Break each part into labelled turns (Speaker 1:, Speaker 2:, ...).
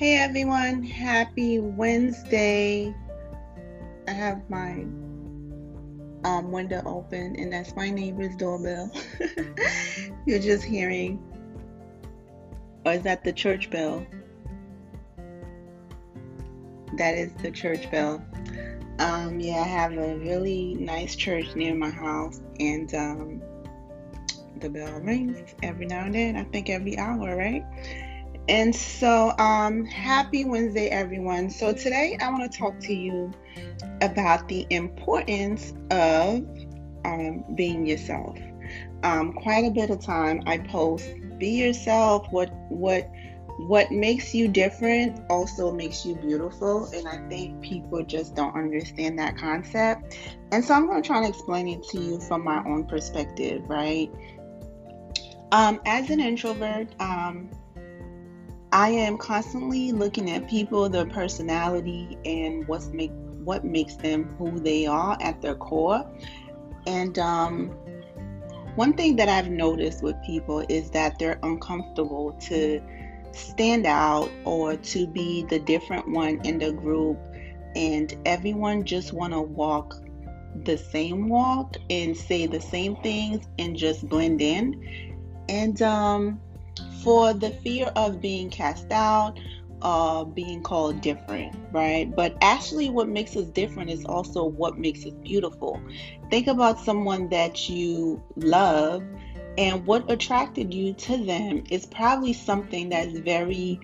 Speaker 1: Hey everyone, happy Wednesday. I have my um, window open, and that's my neighbor's doorbell. You're just hearing, or is that the church bell? That is the church bell. Um, yeah, I have a really nice church near my house, and um, the bell rings every now and then. I think every hour, right? And so, um, happy Wednesday, everyone. So, today I want to talk to you about the importance of um, being yourself. Um, quite a bit of time I post be yourself. What what what makes you different also makes you beautiful, and I think people just don't understand that concept. And so I'm going to try to explain it to you from my own perspective, right? Um, as an introvert, um, I am constantly looking at people, their personality, and what's make what makes them who they are at their core. And um, one thing that I've noticed with people is that they're uncomfortable to stand out or to be the different one in the group, and everyone just want to walk the same walk and say the same things and just blend in. And um, for the fear of being cast out, uh, being called different, right? But actually, what makes us different is also what makes us beautiful. Think about someone that you love, and what attracted you to them is probably something that's very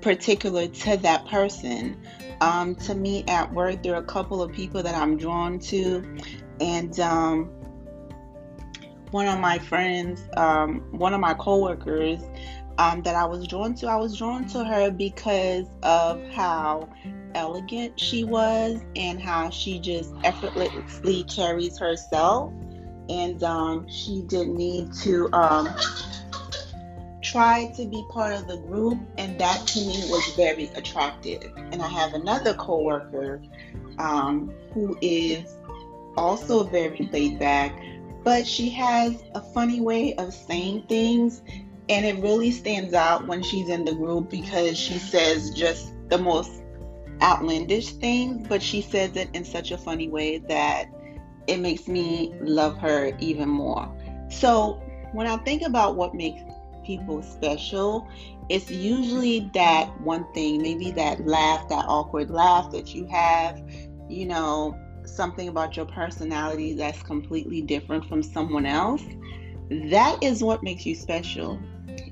Speaker 1: particular to that person. Um, to me, at work, there are a couple of people that I'm drawn to, and um, one of my friends, um, one of my coworkers um, that I was drawn to, I was drawn to her because of how elegant she was and how she just effortlessly carries herself. And um, she didn't need to um, try to be part of the group, and that to me was very attractive. And I have another coworker um, who is also very laid back but she has a funny way of saying things and it really stands out when she's in the group because she says just the most outlandish things but she says it in such a funny way that it makes me love her even more. So when i think about what makes people special it's usually that one thing maybe that laugh that awkward laugh that you have you know something about your personality that's completely different from someone else, that is what makes you special.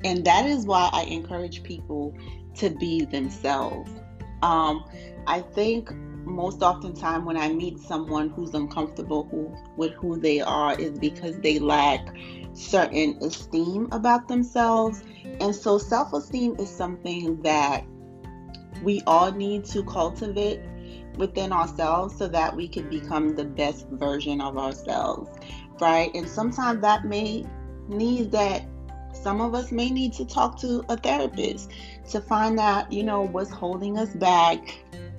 Speaker 1: And that is why I encourage people to be themselves. Um, I think most oftentimes when I meet someone who's uncomfortable who, with who they are is because they lack certain esteem about themselves. And so self esteem is something that we all need to cultivate within ourselves so that we can become the best version of ourselves, right? And sometimes that may need that some of us may need to talk to a therapist to find out, you know, what's holding us back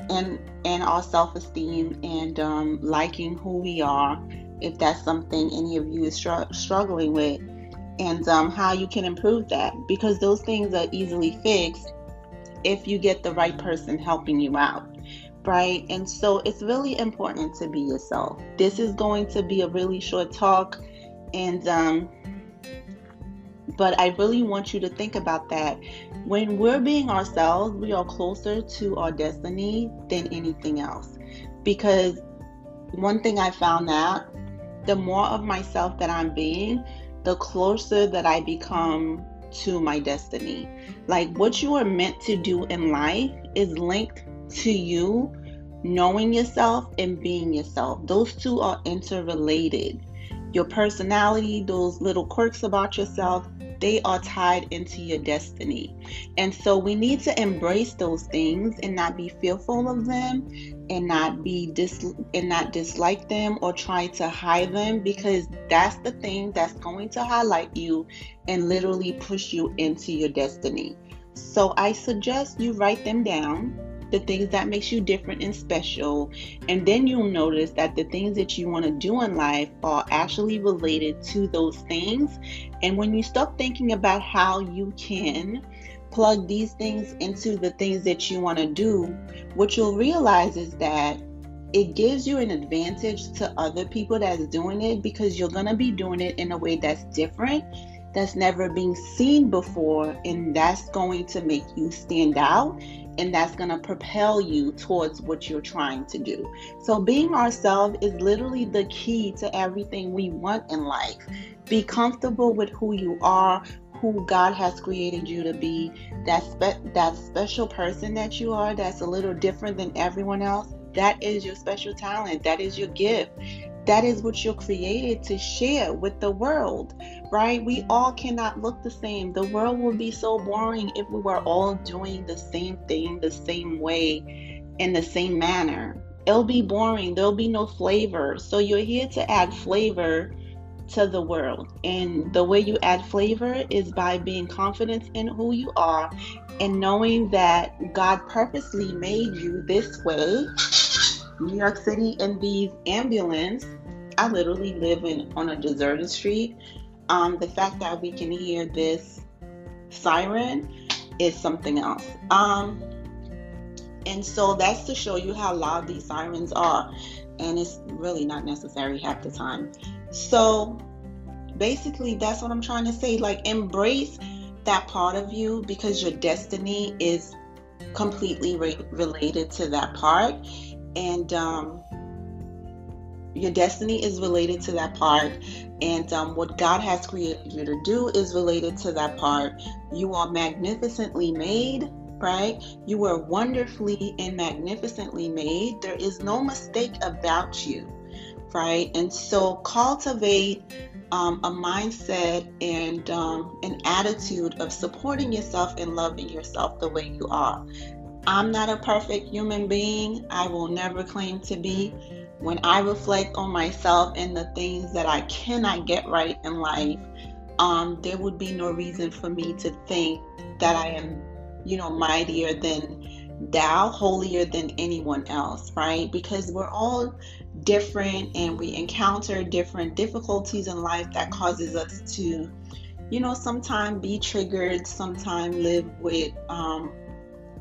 Speaker 1: and and our self-esteem and um, liking who we are, if that's something any of you is str- struggling with, and um, how you can improve that because those things are easily fixed if you get the right person helping you out right? And so it's really important to be yourself. This is going to be a really short talk, and um, but I really want you to think about that. When we're being ourselves, we are closer to our destiny than anything else. Because one thing I found out the more of myself that I'm being, the closer that I become to my destiny. Like what you are meant to do in life is linked to you knowing yourself and being yourself. Those two are interrelated. Your personality, those little quirks about yourself, they are tied into your destiny. And so we need to embrace those things and not be fearful of them and not be dis and not dislike them or try to hide them because that's the thing that's going to highlight you and literally push you into your destiny. So I suggest you write them down the things that makes you different and special. And then you'll notice that the things that you want to do in life are actually related to those things. And when you start thinking about how you can plug these things into the things that you want to do, what you'll realize is that it gives you an advantage to other people that's doing it because you're going to be doing it in a way that's different, that's never been seen before, and that's going to make you stand out and that's going to propel you towards what you're trying to do. So, being ourselves is literally the key to everything we want in life. Be comfortable with who you are, who God has created you to be, that spe- that special person that you are that's a little different than everyone else. That is your special talent. That is your gift. That is what you're created to share with the world, right? We all cannot look the same. The world will be so boring if we were all doing the same thing the same way in the same manner. It'll be boring. There'll be no flavor. So you're here to add flavor to the world. And the way you add flavor is by being confident in who you are and knowing that God purposely made you this way. New York City in these ambulance, I literally live in on a deserted street. Um, the fact that we can hear this siren is something else. Um, and so that's to show you how loud these sirens are. And it's really not necessary half the time. So basically, that's what I'm trying to say. Like, embrace that part of you because your destiny is completely re- related to that part. And um, your destiny is related to that part. And um, what God has created you to do is related to that part. You are magnificently made right? You were wonderfully and magnificently made. There is no mistake about you right? And so cultivate um, a mindset and um, an attitude of supporting yourself and loving yourself the way you are. I'm not a perfect human being. I will never claim to be. When I reflect on myself and the things that I cannot get right in life, um, there would be no reason for me to think that I am, you know, mightier than thou, holier than anyone else, right? Because we're all different and we encounter different difficulties in life that causes us to you know sometimes be triggered sometimes live with um,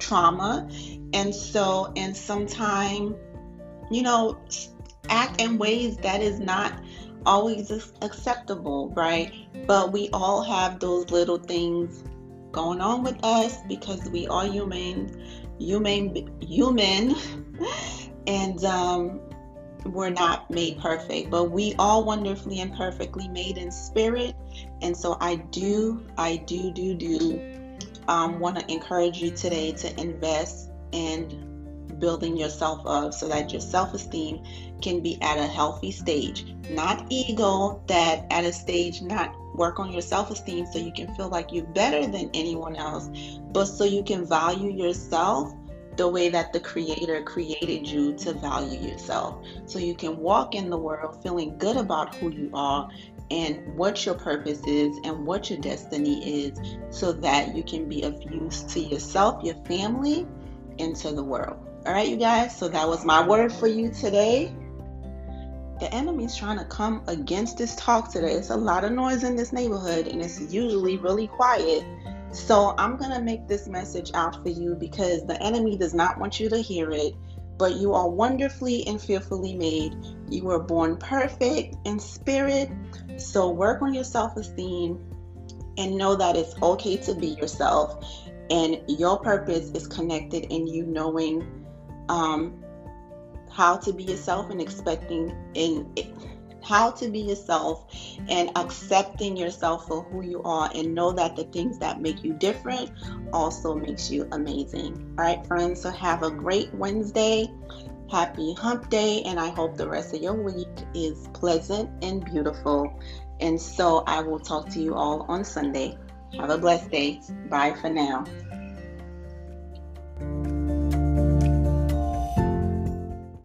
Speaker 1: trauma. And so and sometimes you know act in ways that is not always acceptable right? But we all have those little things going on with us because we are human human human. And um we're not made perfect, but we all wonderfully and perfectly made in spirit. And so I do, I do, do, do um, want to encourage you today to invest in building yourself up so that your self esteem can be at a healthy stage. Not ego, that at a stage, not work on your self esteem so you can feel like you're better than anyone else, but so you can value yourself the way that the Creator created you to value yourself. So you can walk in the world feeling good about who you are and what your purpose is and what your destiny is so that you can be of use to yourself, your family, and to the world. All right, you guys. So that was my word for you today. The enemy's trying to come against this talk today. It's a lot of noise in this neighborhood, and it's usually really quiet. So I'm going to make this message out for you because the enemy does not want you to hear it. But you are wonderfully and fearfully made. You were born perfect in spirit. So work on your self esteem and know that it's okay to be yourself. And your purpose is connected in you knowing um, how to be yourself and expecting in how to be yourself and accepting yourself for who you are and know that the things that make you different also makes you amazing. All right, friends, so have a great Wednesday. Happy hump day, and I hope the rest of your week is pleasant and beautiful. And so I will talk to you all on Sunday. Have a blessed day. Bye for now.